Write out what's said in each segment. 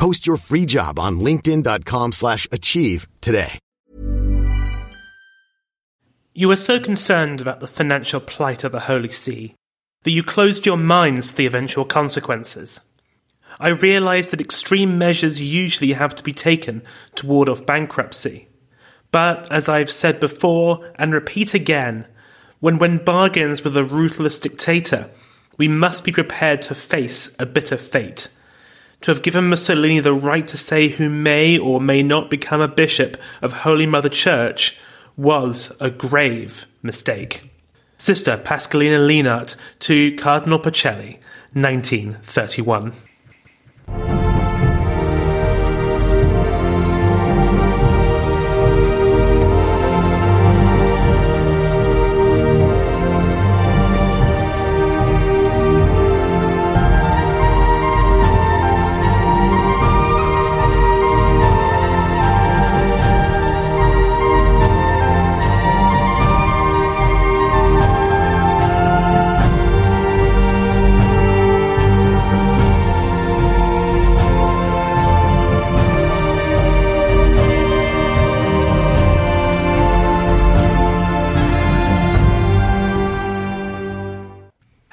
Post your free job on linkedin.com slash achieve today. You were so concerned about the financial plight of the Holy See that you closed your minds to the eventual consequences. I realize that extreme measures usually have to be taken to ward off bankruptcy. But as I've said before and repeat again, when one bargains with a ruthless dictator, we must be prepared to face a bitter fate. To have given Mussolini the right to say who may or may not become a bishop of Holy Mother Church was a grave mistake. Sister Pascalina Lehnert to Cardinal Pacelli, 1931.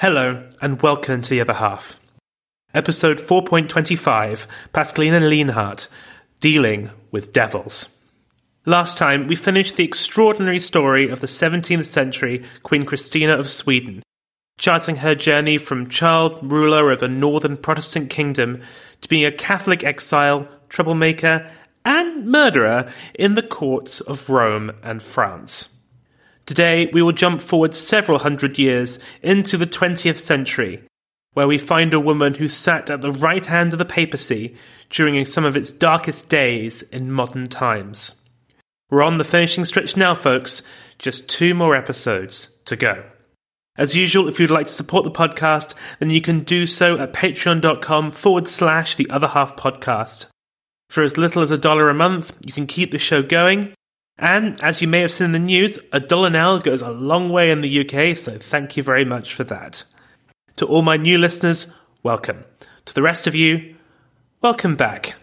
Hello, and welcome to the other half. Episode 4.25 Pascalina Lehnert Dealing with Devils. Last time, we finished the extraordinary story of the 17th century Queen Christina of Sweden, charting her journey from child ruler of a northern Protestant kingdom to being a Catholic exile, troublemaker, and murderer in the courts of Rome and France. Today, we will jump forward several hundred years into the 20th century, where we find a woman who sat at the right hand of the papacy during some of its darkest days in modern times. We're on the finishing stretch now, folks. Just two more episodes to go. As usual, if you'd like to support the podcast, then you can do so at patreon.com forward slash the other half podcast. For as little as a dollar a month, you can keep the show going and as you may have seen in the news, a dollar now goes a long way in the UK, so thank you very much for that. To all my new listeners, welcome. To the rest of you, welcome back.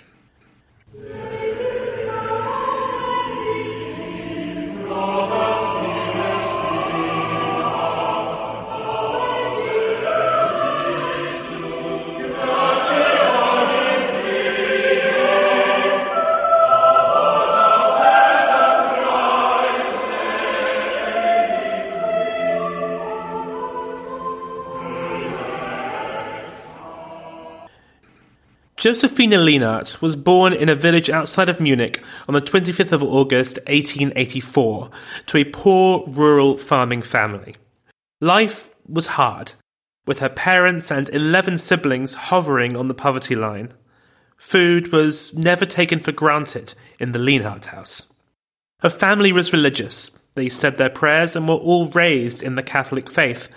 Josephina Lehnert was born in a village outside of Munich on the 25th of August 1884 to a poor rural farming family. Life was hard, with her parents and 11 siblings hovering on the poverty line. Food was never taken for granted in the Lehnert house. Her family was religious. They said their prayers and were all raised in the Catholic faith.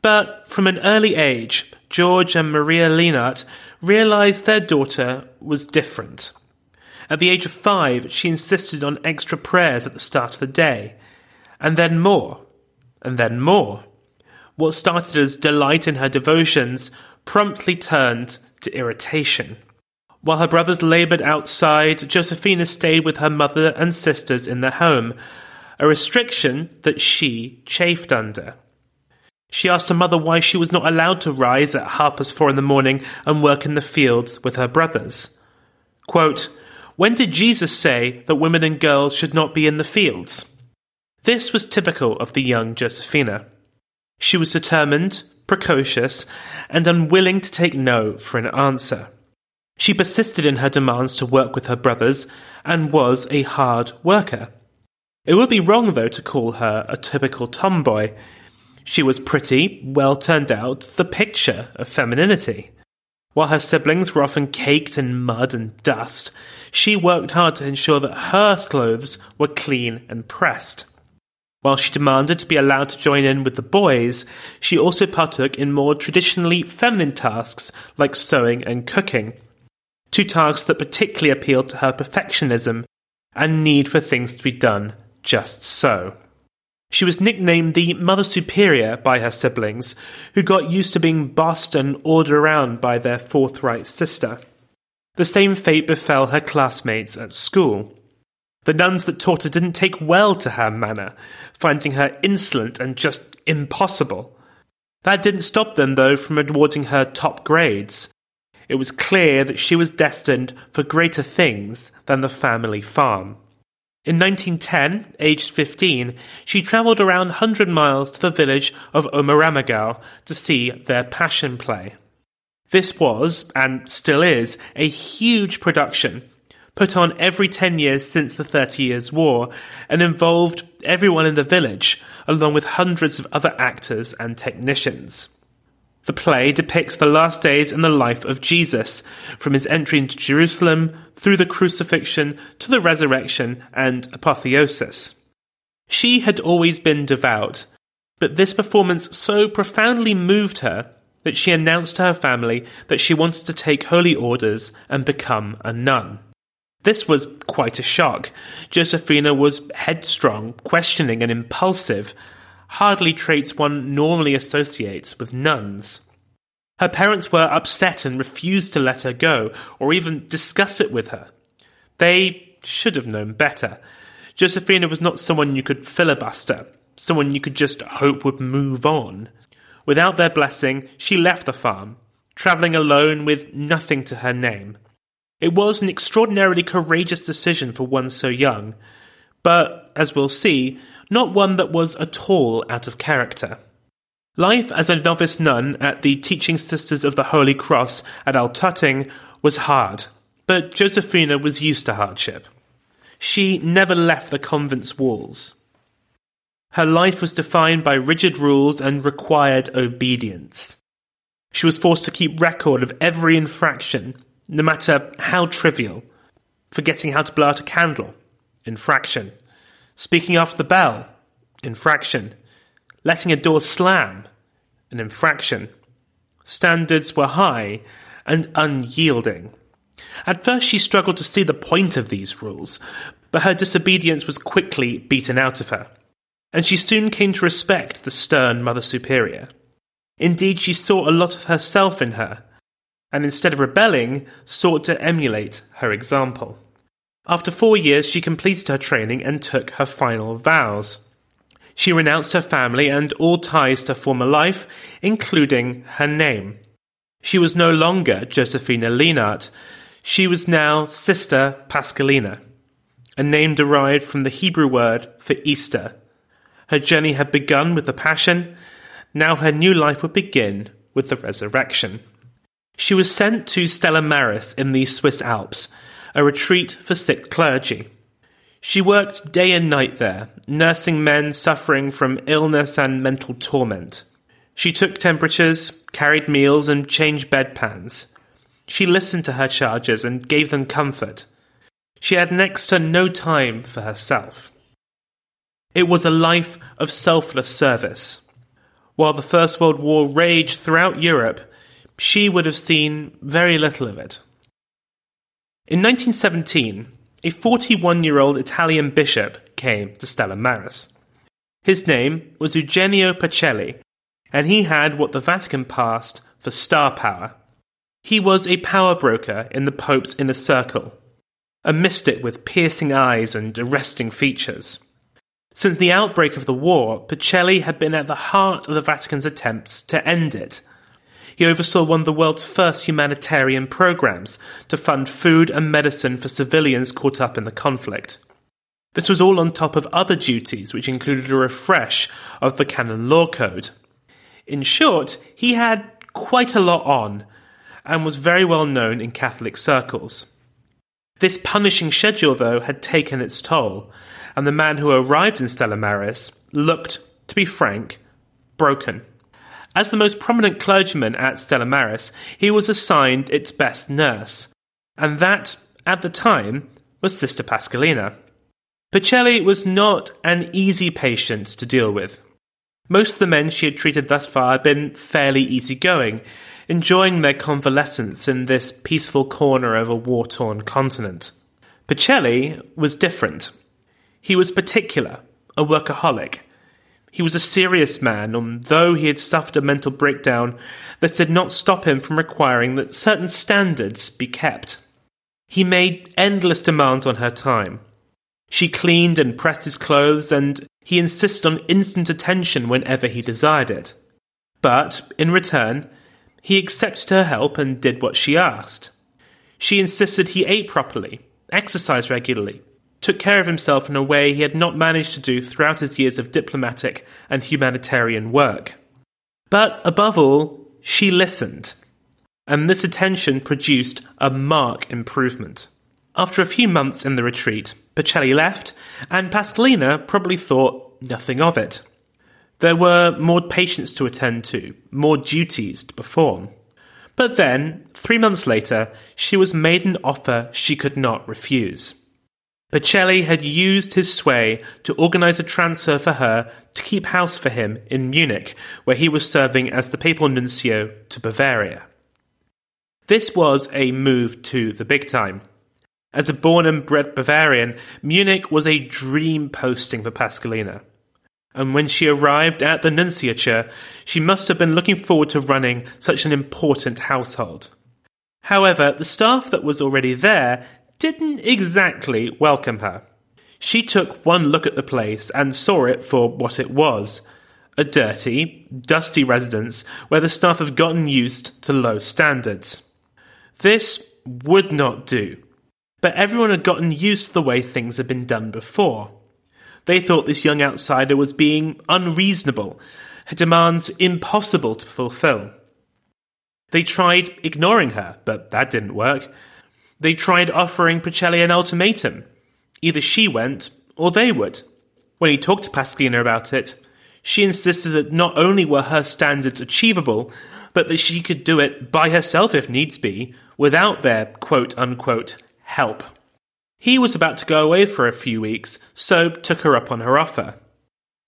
But from an early age, George and Maria Lehnert realized their daughter was different. At the age of five, she insisted on extra prayers at the start of the day, and then more, and then more. What started as delight in her devotions promptly turned to irritation. While her brothers labored outside, Josephina stayed with her mother and sisters in their home, a restriction that she chafed under. She asked her mother why she was not allowed to rise at half past four in the morning and work in the fields with her brothers. Quote, When did Jesus say that women and girls should not be in the fields? This was typical of the young Josephina. She was determined, precocious, and unwilling to take no for an answer. She persisted in her demands to work with her brothers and was a hard worker. It would be wrong, though, to call her a typical tomboy. She was pretty, well turned out, the picture of femininity. While her siblings were often caked in mud and dust, she worked hard to ensure that her clothes were clean and pressed. While she demanded to be allowed to join in with the boys, she also partook in more traditionally feminine tasks like sewing and cooking, two tasks that particularly appealed to her perfectionism and need for things to be done just so. She was nicknamed the Mother Superior by her siblings, who got used to being bossed and ordered around by their forthright sister. The same fate befell her classmates at school. The nuns that taught her didn't take well to her manner, finding her insolent and just impossible. That didn't stop them, though, from awarding her top grades. It was clear that she was destined for greater things than the family farm. In 1910, aged 15, she travelled around 100 miles to the village of Oberammergau to see their Passion Play. This was, and still is, a huge production, put on every 10 years since the Thirty Years' War, and involved everyone in the village, along with hundreds of other actors and technicians. The play depicts the last days in the life of Jesus, from his entry into Jerusalem through the crucifixion to the resurrection and apotheosis. She had always been devout, but this performance so profoundly moved her that she announced to her family that she wanted to take holy orders and become a nun. This was quite a shock. Josephina was headstrong, questioning, and impulsive, hardly traits one normally associates with nuns. Her parents were upset and refused to let her go, or even discuss it with her. They should have known better. Josephina was not someone you could filibuster, someone you could just hope would move on. Without their blessing, she left the farm, travelling alone with nothing to her name. It was an extraordinarily courageous decision for one so young, but, as we'll see, not one that was at all out of character. Life as a novice nun at the Teaching Sisters of the Holy Cross at Altötting was hard, but Josephina was used to hardship. She never left the convent's walls. Her life was defined by rigid rules and required obedience. She was forced to keep record of every infraction, no matter how trivial. Forgetting how to blow out a candle, infraction. Speaking after the bell, infraction. Letting a door slam, an infraction. Standards were high and unyielding. At first, she struggled to see the point of these rules, but her disobedience was quickly beaten out of her, and she soon came to respect the stern Mother Superior. Indeed, she saw a lot of herself in her, and instead of rebelling, sought to emulate her example. After four years, she completed her training and took her final vows. She renounced her family and all ties to former life, including her name. She was no longer Josephina Lehnert. She was now Sister Pascalina, a name derived from the Hebrew word for Easter. Her journey had begun with the Passion. Now her new life would begin with the resurrection. She was sent to Stella Maris in the Swiss Alps a retreat for sick clergy. She worked day and night there, nursing men suffering from illness and mental torment. She took temperatures, carried meals, and changed bedpans. She listened to her charges and gave them comfort. She had next to no time for herself. It was a life of selfless service. While the First World War raged throughout Europe, she would have seen very little of it. In 1917, a 41 year old Italian bishop came to Stella Maris. His name was Eugenio Pacelli, and he had what the Vatican passed for star power. He was a power broker in the Pope's inner circle, a mystic with piercing eyes and arresting features. Since the outbreak of the war, Pacelli had been at the heart of the Vatican's attempts to end it. He oversaw one of the world's first humanitarian programs to fund food and medicine for civilians caught up in the conflict. This was all on top of other duties, which included a refresh of the canon law code. In short, he had quite a lot on and was very well known in Catholic circles. This punishing schedule, though, had taken its toll, and the man who arrived in Stella Maris looked, to be frank, broken. As the most prominent clergyman at Stella Maris, he was assigned its best nurse, and that, at the time, was Sister Pascalina. Pacelli was not an easy patient to deal with. Most of the men she had treated thus far had been fairly easygoing, enjoying their convalescence in this peaceful corner of a war torn continent. Pacelli was different. He was particular, a workaholic. He was a serious man, and though he had suffered a mental breakdown, this did not stop him from requiring that certain standards be kept. He made endless demands on her time, she cleaned and pressed his clothes, and he insisted on instant attention whenever he desired it. But, in return, he accepted her help and did what she asked. She insisted he ate properly, exercised regularly, took care of himself in a way he had not managed to do throughout his years of diplomatic and humanitarian work. But, above all, she listened, and this attention produced a marked improvement. After a few months in the retreat, Pacelli left, and Pascalina probably thought nothing of it. There were more patients to attend to, more duties to perform. But then, three months later, she was made an offer she could not refuse. Pacelli had used his sway to organize a transfer for her to keep house for him in Munich, where he was serving as the papal nuncio to Bavaria. This was a move to the big time. As a born and bred Bavarian, Munich was a dream posting for Pascalina. And when she arrived at the nunciature, she must have been looking forward to running such an important household. However, the staff that was already there didn't exactly welcome her. She took one look at the place and saw it for what it was a dirty, dusty residence where the staff have gotten used to low standards. This would not do but everyone had gotten used to the way things had been done before. They thought this young outsider was being unreasonable, her demands impossible to fulfill. They tried ignoring her, but that didn't work. They tried offering Pacelli an ultimatum. Either she went, or they would. When he talked to Pascalina about it, she insisted that not only were her standards achievable, but that she could do it by herself if needs be, without their quote unquote help. He was about to go away for a few weeks, so took her up on her offer.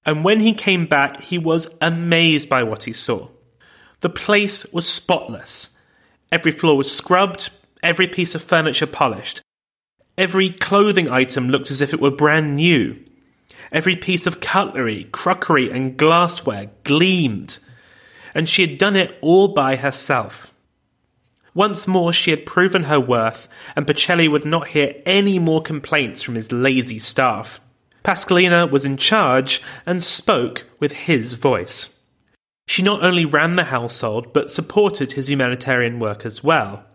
And when he came back, he was amazed by what he saw. The place was spotless. Every floor was scrubbed, every piece of furniture polished. Every clothing item looked as if it were brand new. Every piece of cutlery, crockery, and glassware gleamed. And she had done it all by herself. Once more she had proven her worth, and Pacelli would not hear any more complaints from his lazy staff. Pascalina was in charge and spoke with his voice. She not only ran the household, but supported his humanitarian work as well.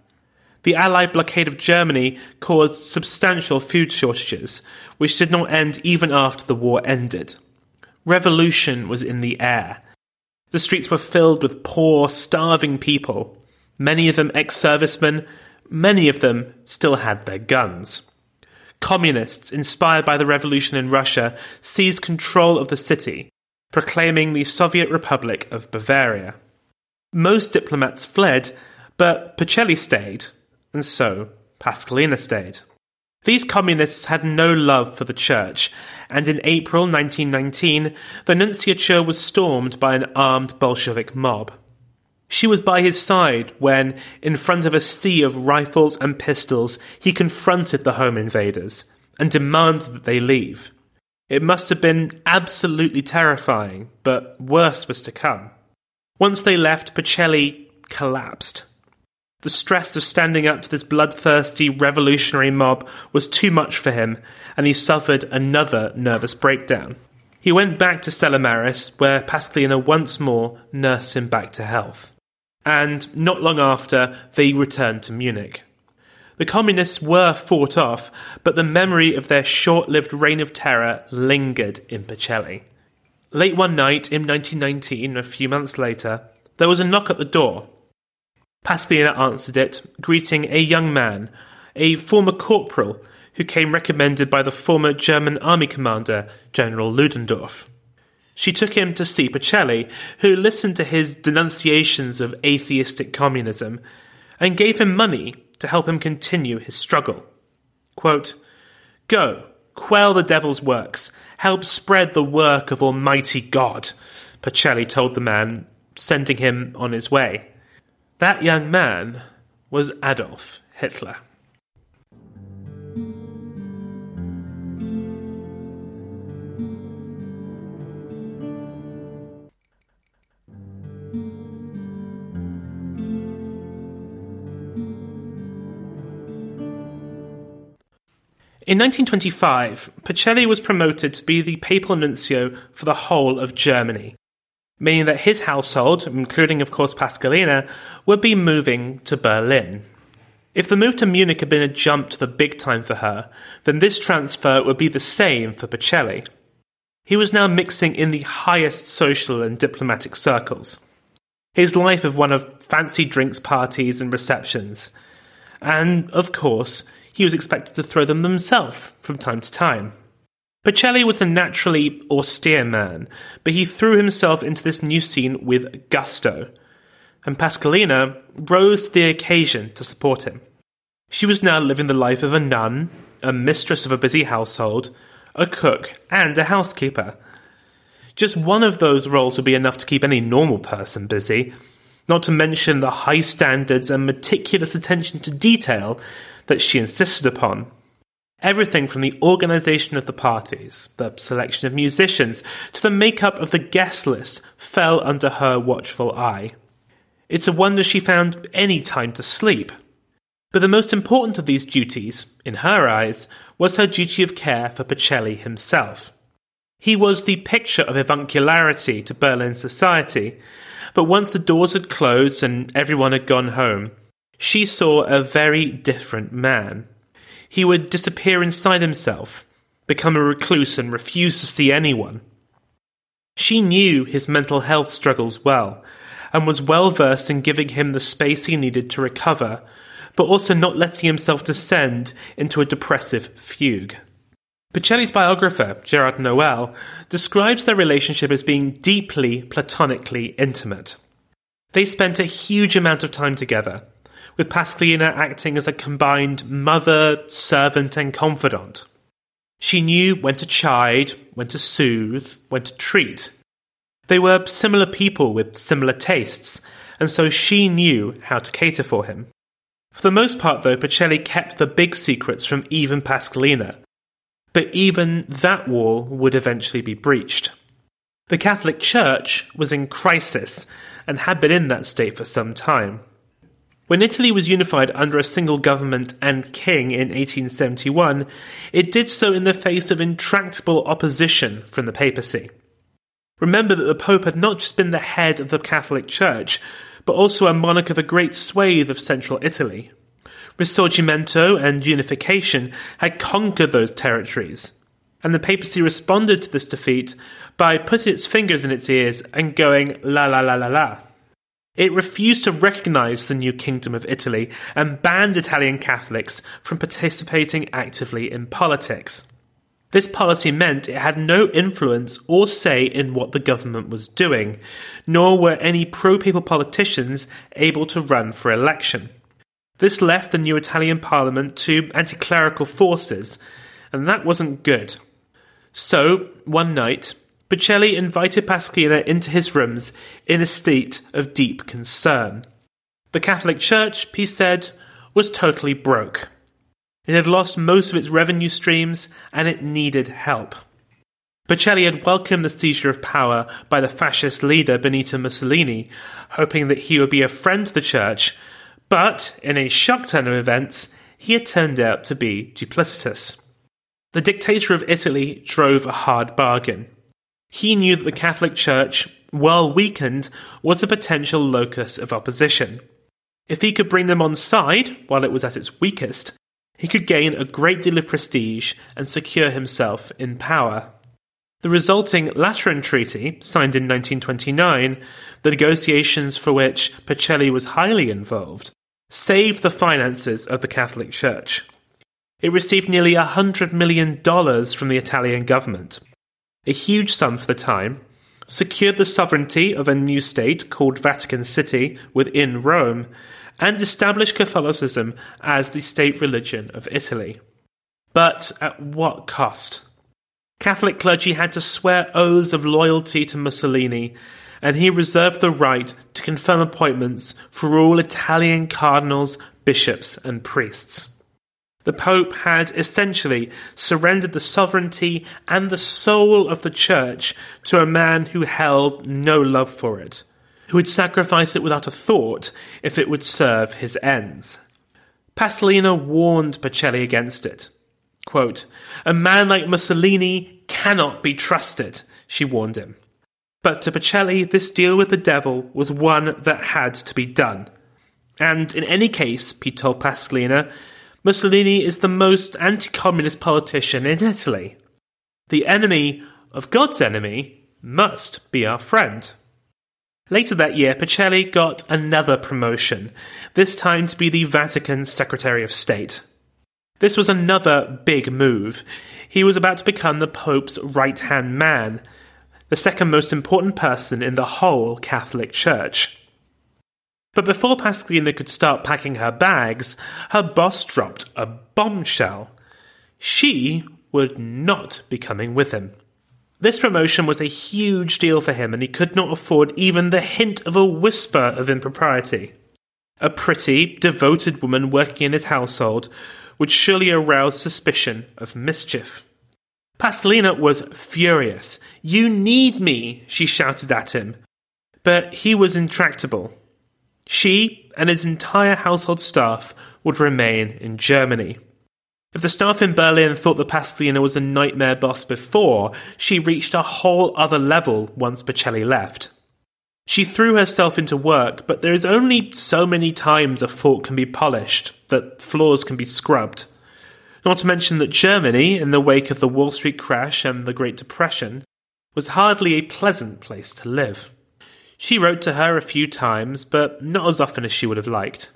The Allied blockade of Germany caused substantial food shortages, which did not end even after the war ended. Revolution was in the air. The streets were filled with poor, starving people many of them ex servicemen, many of them still had their guns. Communists, inspired by the revolution in Russia, seized control of the city, proclaiming the Soviet Republic of Bavaria. Most diplomats fled, but Pacelli stayed, and so Pascalina stayed. These communists had no love for the church, and in April 1919, the nunciature was stormed by an armed Bolshevik mob. She was by his side when, in front of a sea of rifles and pistols, he confronted the home invaders and demanded that they leave. It must have been absolutely terrifying, but worse was to come. Once they left, Pacelli collapsed. The stress of standing up to this bloodthirsty revolutionary mob was too much for him, and he suffered another nervous breakdown. He went back to Stella Maris, where Pascalina once more nursed him back to health. and not long after, they returned to Munich. The communists were fought off, but the memory of their short lived reign of terror lingered in Pacelli. Late one night in 1919, a few months later, there was a knock at the door. Pascalina answered it, greeting a young man, a former corporal who came recommended by the former German army commander, General Ludendorff. She took him to see Pacelli, who listened to his denunciations of atheistic communism and gave him money to help him continue his struggle. Quote, Go, quell the devil's works, help spread the work of Almighty God, Pacelli told the man, sending him on his way. That young man was Adolf Hitler. In 1925, Pacelli was promoted to be the papal nuncio for the whole of Germany, meaning that his household, including of course Pascalina, would be moving to Berlin. If the move to Munich had been a jump to the big time for her, then this transfer would be the same for Pacelli. He was now mixing in the highest social and diplomatic circles. His life of one of fancy drinks parties and receptions. And, of course, he was expected to throw them himself from time to time. Pacelli was a naturally austere man, but he threw himself into this new scene with gusto, and Pascalina rose to the occasion to support him. She was now living the life of a nun, a mistress of a busy household, a cook, and a housekeeper. Just one of those roles would be enough to keep any normal person busy, not to mention the high standards and meticulous attention to detail that she insisted upon. Everything from the organisation of the parties, the selection of musicians, to the makeup of the guest list fell under her watchful eye. It's a wonder she found any time to sleep. But the most important of these duties, in her eyes, was her duty of care for Pacelli himself. He was the picture of avuncularity to Berlin society, but once the doors had closed and everyone had gone home, she saw a very different man. He would disappear inside himself, become a recluse, and refuse to see anyone. She knew his mental health struggles well, and was well versed in giving him the space he needed to recover, but also not letting himself descend into a depressive fugue. Pacelli's biographer, Gerard Noel, describes their relationship as being deeply platonically intimate. They spent a huge amount of time together, with Pascalina acting as a combined mother, servant, and confidant. She knew when to chide, when to soothe, when to treat. They were similar people with similar tastes, and so she knew how to cater for him. For the most part, though, Pacelli kept the big secrets from even Pascalina. But even that wall would eventually be breached. The Catholic Church was in crisis and had been in that state for some time. When Italy was unified under a single government and king in 1871, it did so in the face of intractable opposition from the papacy. Remember that the Pope had not just been the head of the Catholic Church, but also a monarch of a great swathe of central Italy. Risorgimento and unification had conquered those territories, and the papacy responded to this defeat by putting its fingers in its ears and going la la la la la. It refused to recognize the new Kingdom of Italy and banned Italian Catholics from participating actively in politics. This policy meant it had no influence or say in what the government was doing, nor were any pro papal politicians able to run for election. This left the new Italian parliament to anti clerical forces, and that wasn't good. So, one night, Pacelli invited Pascalina into his rooms in a state of deep concern. The Catholic Church, he said, was totally broke. It had lost most of its revenue streams and it needed help. Pacelli had welcomed the seizure of power by the fascist leader Benito Mussolini, hoping that he would be a friend to the church, but in a shock turn of events, he had turned out to be duplicitous. The dictator of Italy drove a hard bargain. He knew that the Catholic Church while weakened, was a potential locus of opposition. If he could bring them on side while it was at its weakest, he could gain a great deal of prestige and secure himself in power. The resulting Lateran Treaty, signed in 1929, the negotiations for which Pacelli was highly involved, saved the finances of the Catholic Church. It received nearly $100 million from the Italian government, a huge sum for the time, secured the sovereignty of a new state called Vatican City within Rome, and established Catholicism as the state religion of Italy. But at what cost? Catholic clergy had to swear oaths of loyalty to Mussolini, and he reserved the right to confirm appointments for all Italian cardinals, bishops, and priests. The Pope had essentially surrendered the sovereignty and the soul of the Church to a man who held no love for it, who would sacrifice it without a thought if it would serve his ends. Pascalina warned Pacelli against it. Quote, a man like Mussolini cannot be trusted, she warned him. But to Pacelli, this deal with the devil was one that had to be done. And in any case, he told Pascalina, Mussolini is the most anti communist politician in Italy. The enemy of God's enemy must be our friend. Later that year, Pacelli got another promotion, this time to be the Vatican Secretary of State. This was another big move. He was about to become the Pope's right hand man, the second most important person in the whole Catholic Church. But before Pascalina could start packing her bags, her boss dropped a bombshell. She would not be coming with him. This promotion was a huge deal for him, and he could not afford even the hint of a whisper of impropriety. A pretty, devoted woman working in his household would surely arouse suspicion of mischief. Pascalina was furious. You need me, she shouted at him. But he was intractable. She and his entire household staff would remain in Germany. If the staff in Berlin thought the Pascalina was a nightmare boss before, she reached a whole other level once Pacelli left. She threw herself into work, but there is only so many times a fork can be polished, that floors can be scrubbed. Not to mention that Germany, in the wake of the Wall Street crash and the Great Depression, was hardly a pleasant place to live. She wrote to her a few times, but not as often as she would have liked.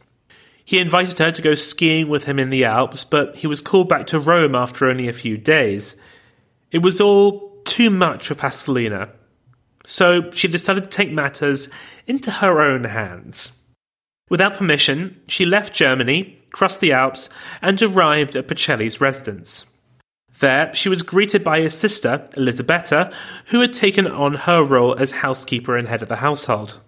He invited her to go skiing with him in the Alps, but he was called back to Rome after only a few days. It was all too much for Pascalina, so she decided to take matters into her own hands. Without permission, she left Germany, crossed the Alps, and arrived at Pacelli's residence. There, she was greeted by her sister, Elisabetta, who had taken on her role as housekeeper and head of the household.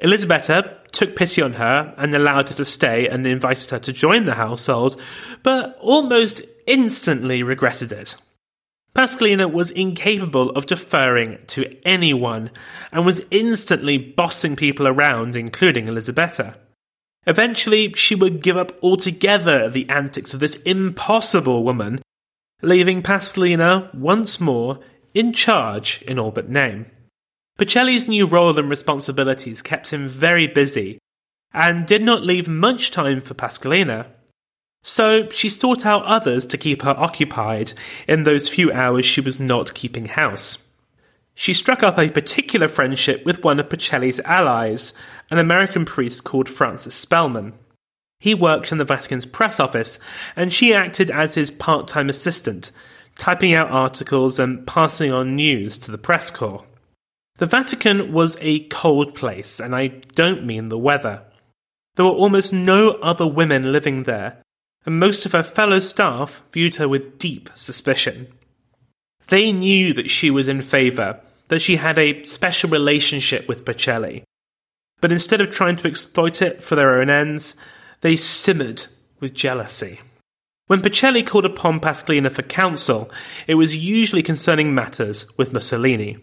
Elisabetta took pity on her and allowed her to stay and invited her to join the household, but almost instantly regretted it. Pascalina was incapable of deferring to anyone and was instantly bossing people around, including Elisabetta. Eventually, she would give up altogether the antics of this impossible woman leaving Pascalina once more in charge in all but name. Pacelli's new role and responsibilities kept him very busy and did not leave much time for Pascalina. So she sought out others to keep her occupied in those few hours she was not keeping house. She struck up a particular friendship with one of Pacelli's allies, an American priest called Francis Spellman. He worked in the Vatican's press office, and she acted as his part time assistant, typing out articles and passing on news to the press corps. The Vatican was a cold place, and I don't mean the weather. There were almost no other women living there, and most of her fellow staff viewed her with deep suspicion. They knew that she was in favour, that she had a special relationship with Pacelli. But instead of trying to exploit it for their own ends, they simmered with jealousy. When Pacelli called upon Pascalina for counsel, it was usually concerning matters with Mussolini.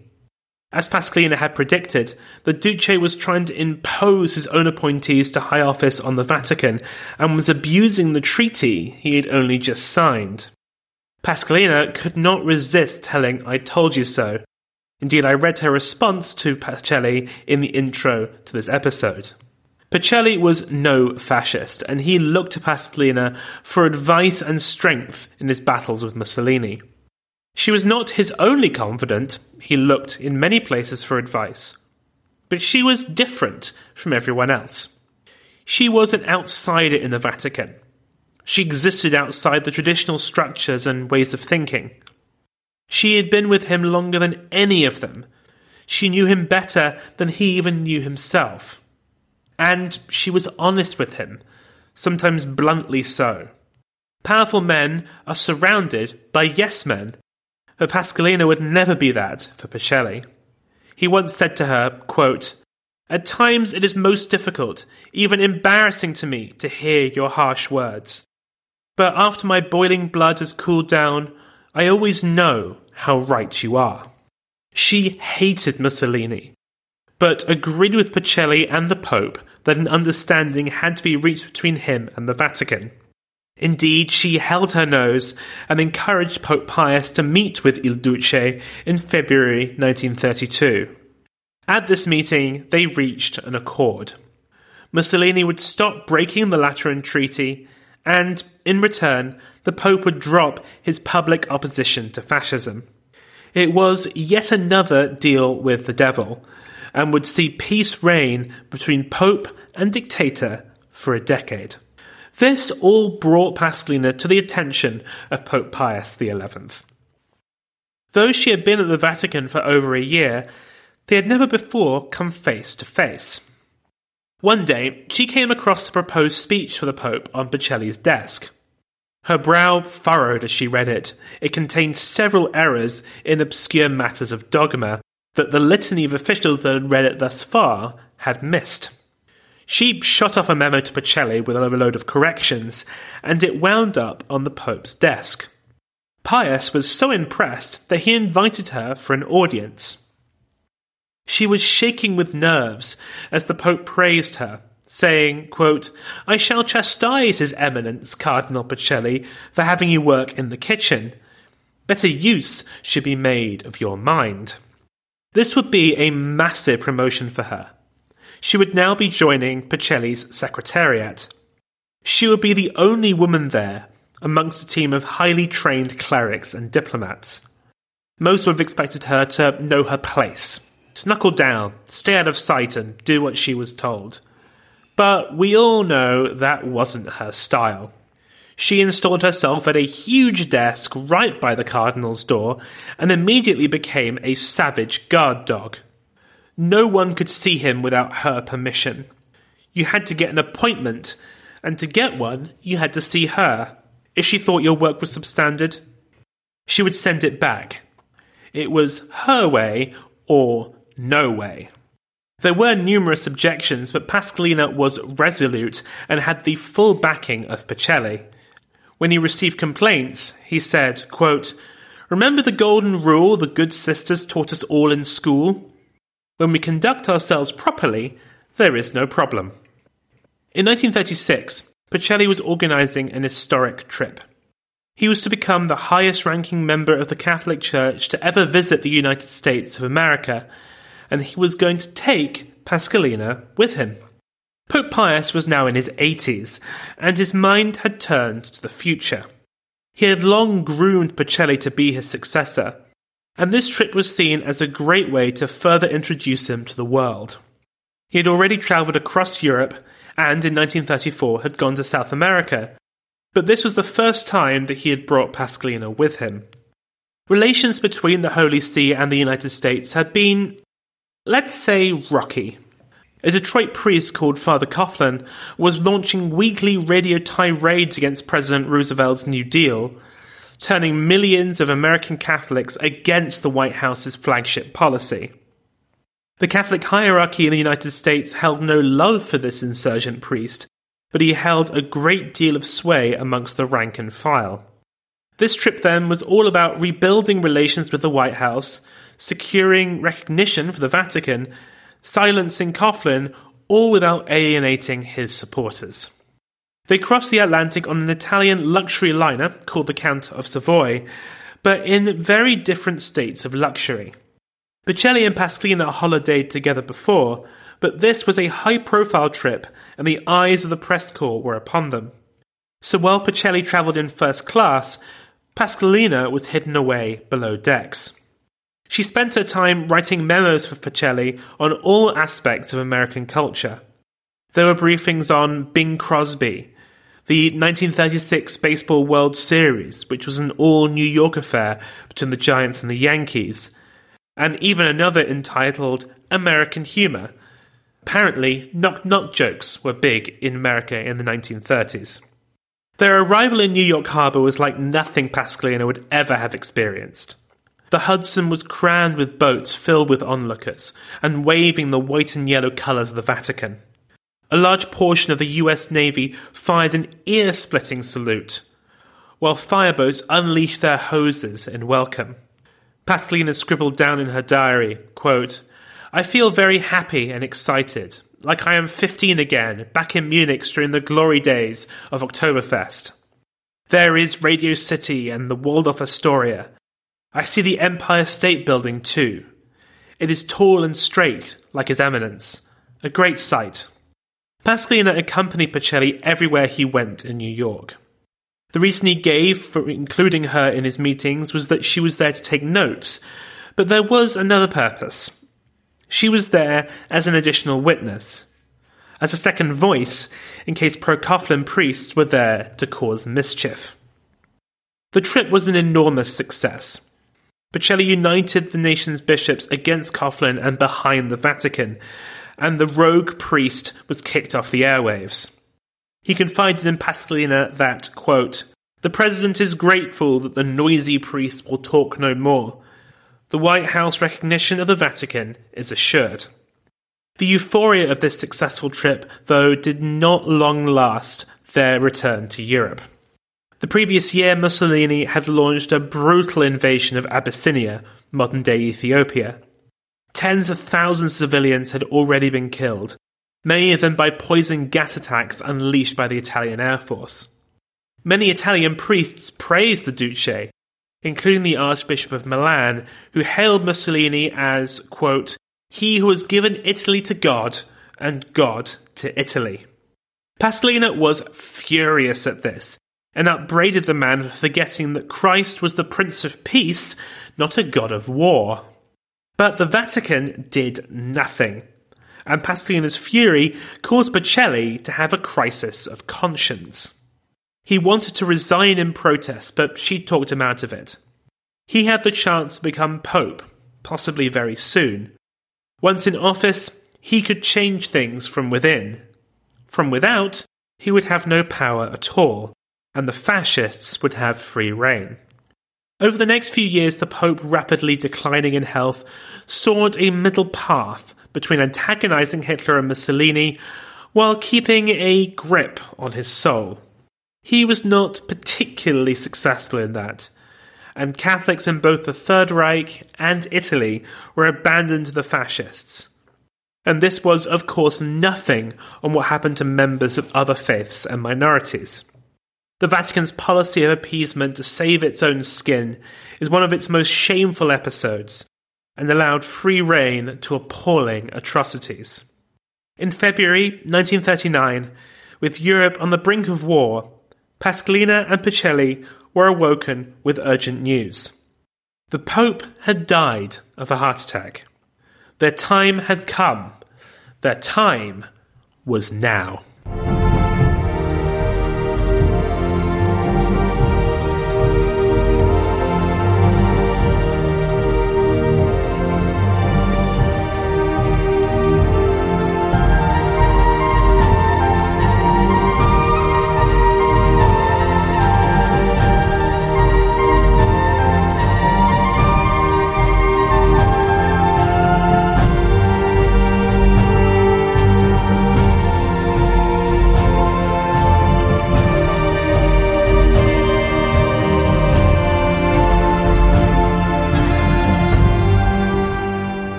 As Pascalina had predicted, the Duce was trying to impose his own appointees to high office on the Vatican and was abusing the treaty he had only just signed. Pascalina could not resist telling I told you so, Indeed, I read her response to Pacelli in the intro to this episode. Pacelli was no fascist, and he looked to Pascalina for advice and strength in his battles with Mussolini. She was not his only confidant, he looked in many places for advice. But she was different from everyone else. She was an outsider in the Vatican. She existed outside the traditional structures and ways of thinking. She had been with him longer than any of them. She knew him better than he even knew himself. And she was honest with him, sometimes bluntly so. Powerful men are surrounded by yes men, but Pascalina would never be that for Pacelli. He once said to her, quote, At times it is most difficult, even embarrassing to me, to hear your harsh words. But after my boiling blood has cooled down, I always know how right you are. She hated Mussolini, but agreed with Pacelli and the Pope that an understanding had to be reached between him and the Vatican. Indeed, she held her nose and encouraged Pope Pius to meet with Il Duce in February 1932. At this meeting, they reached an accord. Mussolini would stop breaking the Lateran Treaty, and, in return, the Pope would drop his public opposition to fascism. It was yet another deal with the devil, and would see peace reign between Pope and dictator for a decade. This all brought Pascalina to the attention of Pope Pius XI. Though she had been at the Vatican for over a year, they had never before come face to face. One day, she came across the proposed speech for the Pope on Pacelli's desk. Her brow furrowed as she read it. It contained several errors in obscure matters of dogma that the litany of officials that had read it thus far had missed. She shot off a memo to Pacelli with a load of corrections, and it wound up on the Pope's desk. Pius was so impressed that he invited her for an audience. She was shaking with nerves as the Pope praised her, saying, quote, I shall chastise His Eminence, Cardinal Pacelli, for having you work in the kitchen. Better use should be made of your mind. This would be a massive promotion for her she would now be joining Pacelli's secretariat. She would be the only woman there amongst a team of highly trained clerics and diplomats. Most would have expected her to know her place, to knuckle down, stay out of sight, and do what she was told. But we all know that wasn't her style. She installed herself at a huge desk right by the Cardinal's door and immediately became a savage guard dog. No one could see him without her permission. You had to get an appointment, and to get one, you had to see her. If she thought your work was substandard, she would send it back. It was her way or no way. There were numerous objections, but Pascalina was resolute and had the full backing of Pacelli. When he received complaints, he said, quote, Remember the golden rule the good sisters taught us all in school? When we conduct ourselves properly, there is no problem. In 1936, Pacelli was organizing an historic trip. He was to become the highest ranking member of the Catholic Church to ever visit the United States of America, and he was going to take Pascalina with him. Pope Pius was now in his 80s, and his mind had turned to the future. He had long groomed Pacelli to be his successor, and this trip was seen as a great way to further introduce him to the world. He had already travelled across Europe and in 1934 had gone to South America, but this was the first time that he had brought Pascalina with him. Relations between the Holy See and the United States had been, let's say, rocky. A Detroit priest called Father Coughlin was launching weekly radio tirades against President Roosevelt's New Deal, turning millions of American Catholics against the White House's flagship policy. The Catholic hierarchy in the United States held no love for this insurgent priest, but he held a great deal of sway amongst the rank and file. This trip then was all about rebuilding relations with the White House, securing recognition for the Vatican, silencing Coughlin, all without alienating his supporters. They crossed the Atlantic on an Italian luxury liner called the Count of Savoy, but in very different states of luxury. Pacelli and Pascalina holidayed together before, but this was a high profile trip and the eyes of the press corps were upon them. So while Pacelli travelled in first class, Pascalina was hidden away below decks. She spent her time writing memos for Pacelli on all aspects of American culture. There were briefings on Bing Crosby, the 1936 Baseball World Series, which was an all New York affair between the Giants and the Yankees, and even another entitled American Humor. Apparently, knock knock jokes were big in America in the 1930s. Their arrival in New York Harbor was like nothing Pascalina would ever have experienced. The Hudson was crammed with boats filled with onlookers and waving the white and yellow colours of the Vatican. A large portion of the US Navy fired an ear splitting salute, while fireboats unleashed their hoses in welcome. Pascalina scribbled down in her diary, quote, I feel very happy and excited, like I am 15 again, back in Munich during the glory days of Oktoberfest. There is Radio City and the Waldorf Astoria. I see the Empire State Building too. It is tall and straight, like His Eminence. A great sight. Pascalina accompanied Pacelli everywhere he went in New York. The reason he gave for including her in his meetings was that she was there to take notes, but there was another purpose. She was there as an additional witness, as a second voice in case pro Coughlin priests were there to cause mischief. The trip was an enormous success. Pacelli united the nation's bishops against Coughlin and behind the Vatican, and the rogue priest was kicked off the airwaves. He confided in Pascalina that, quote, the president is grateful that the noisy priest will talk no more, the White House recognition of the Vatican is assured. The euphoria of this successful trip, though, did not long last their return to Europe. The previous year, Mussolini had launched a brutal invasion of Abyssinia, modern day Ethiopia. Tens of thousands of civilians had already been killed, many of them by poison gas attacks unleashed by the Italian Air Force. Many Italian priests praised the Duce including the Archbishop of Milan, who hailed Mussolini as, quote, he who has given Italy to God and God to Italy. Pascalina was furious at this and upbraided the man for forgetting that Christ was the Prince of Peace, not a god of war. But the Vatican did nothing, and Pascalina's fury caused Pacelli to have a crisis of conscience. He wanted to resign in protest, but she talked him out of it. He had the chance to become Pope, possibly very soon. Once in office, he could change things from within. From without, he would have no power at all, and the fascists would have free reign. Over the next few years, the Pope, rapidly declining in health, sought a middle path between antagonizing Hitler and Mussolini while keeping a grip on his soul. He was not particularly successful in that, and Catholics in both the Third Reich and Italy were abandoned to the fascists. And this was, of course, nothing on what happened to members of other faiths and minorities. The Vatican's policy of appeasement to save its own skin is one of its most shameful episodes, and allowed free rein to appalling atrocities. In February 1939, with Europe on the brink of war, Pascalina and Pacelli were awoken with urgent news. The Pope had died of a heart attack. Their time had come. Their time was now.